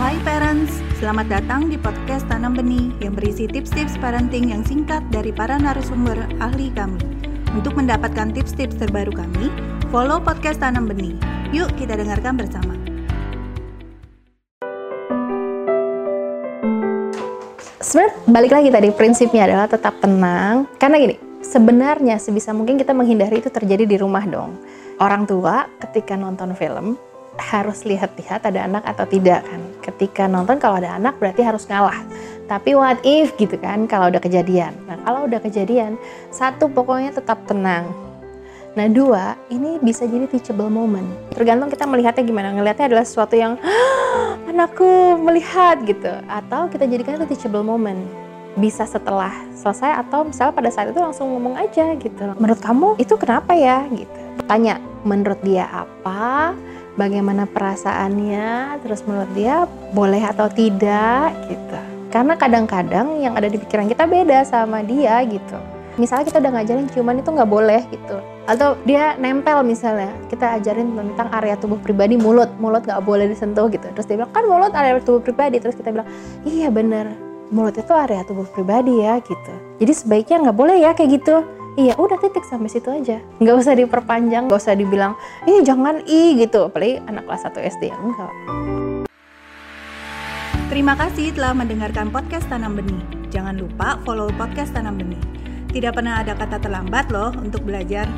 Hai parents, selamat datang di podcast Tanam Benih yang berisi tips-tips parenting yang singkat dari para narasumber ahli kami. Untuk mendapatkan tips-tips terbaru kami, follow podcast Tanam Benih. Yuk kita dengarkan bersama. Sebenarnya balik lagi tadi prinsipnya adalah tetap tenang karena gini sebenarnya sebisa mungkin kita menghindari itu terjadi di rumah dong orang tua ketika nonton film harus lihat-lihat ada anak atau tidak kan ketika nonton kalau ada anak berarti harus ngalah. Tapi what if gitu kan kalau udah kejadian. Nah kalau udah kejadian satu pokoknya tetap tenang. Nah dua ini bisa jadi teachable moment. Tergantung kita melihatnya gimana. Ngelihatnya adalah sesuatu yang anakku melihat gitu. Atau kita jadikan itu teachable moment. Bisa setelah selesai atau misalnya pada saat itu langsung ngomong aja gitu. Menurut kamu itu kenapa ya? Gitu. Tanya menurut dia apa bagaimana perasaannya terus menurut dia boleh atau tidak gitu. Karena kadang-kadang yang ada di pikiran kita beda sama dia gitu. Misalnya kita udah ngajarin ciuman itu nggak boleh gitu. Atau dia nempel misalnya kita ajarin tentang area tubuh pribadi mulut. Mulut nggak boleh disentuh gitu. Terus dia bilang kan mulut area tubuh pribadi. Terus kita bilang iya bener. Mulut itu area tubuh pribadi ya gitu. Jadi sebaiknya nggak boleh ya kayak gitu Iya udah titik sampai situ aja Nggak usah diperpanjang Nggak usah dibilang Ih jangan i gitu Apalagi anak kelas 1 SD ya Enggak Terima kasih telah mendengarkan podcast Tanam Benih. Jangan lupa follow podcast Tanam Benih. Tidak pernah ada kata terlambat loh untuk belajar.